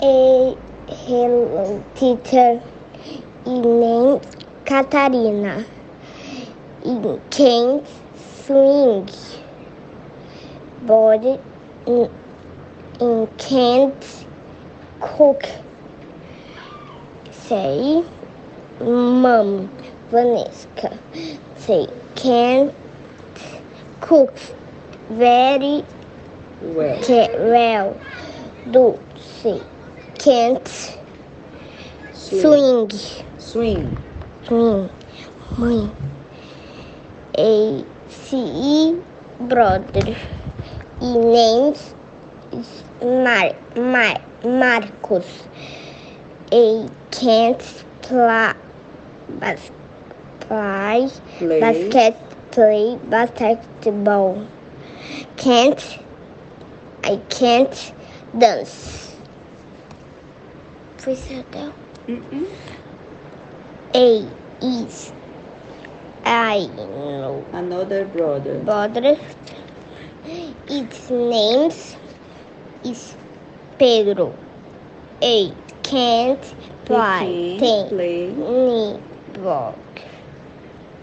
A hello teacher named Catarina. In can't swing. Body in, in can't cook. Say mom Vanessa. Say can't cook very Well. well. Do say can't swing. Swing. Swing. Mãe. A C brother. E names Mar Mar Marcos. A can't play bas play Play. basket play basketball. Can't I can't dance. Certo? Mm-mm. A is I know Another brother. brother. Its name is Pedro. A can't play He ten can play ni block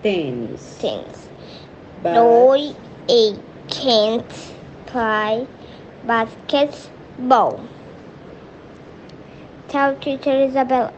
tennis. things. But Dois A can't play basketball. Tchau, teacher Isabela.